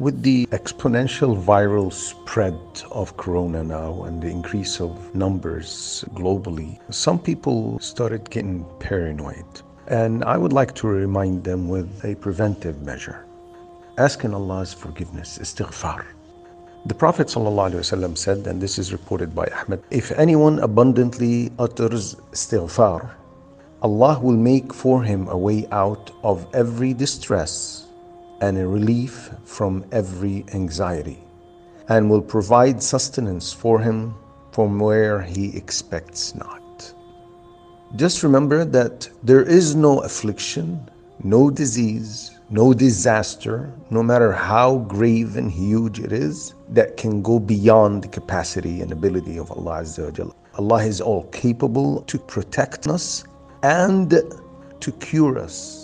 With the exponential viral spread of corona now and the increase of numbers globally, some people started getting paranoid. And I would like to remind them with a preventive measure asking Allah's forgiveness, istighfar. The Prophet ﷺ said, and this is reported by Ahmed, if anyone abundantly utters istighfar, Allah will make for him a way out of every distress and a relief from every anxiety, and will provide sustenance for him from where he expects not. Just remember that there is no affliction, no disease, no disaster, no matter how grave and huge it is, that can go beyond the capacity and ability of Allah Azza Allah is all capable to protect us and to cure us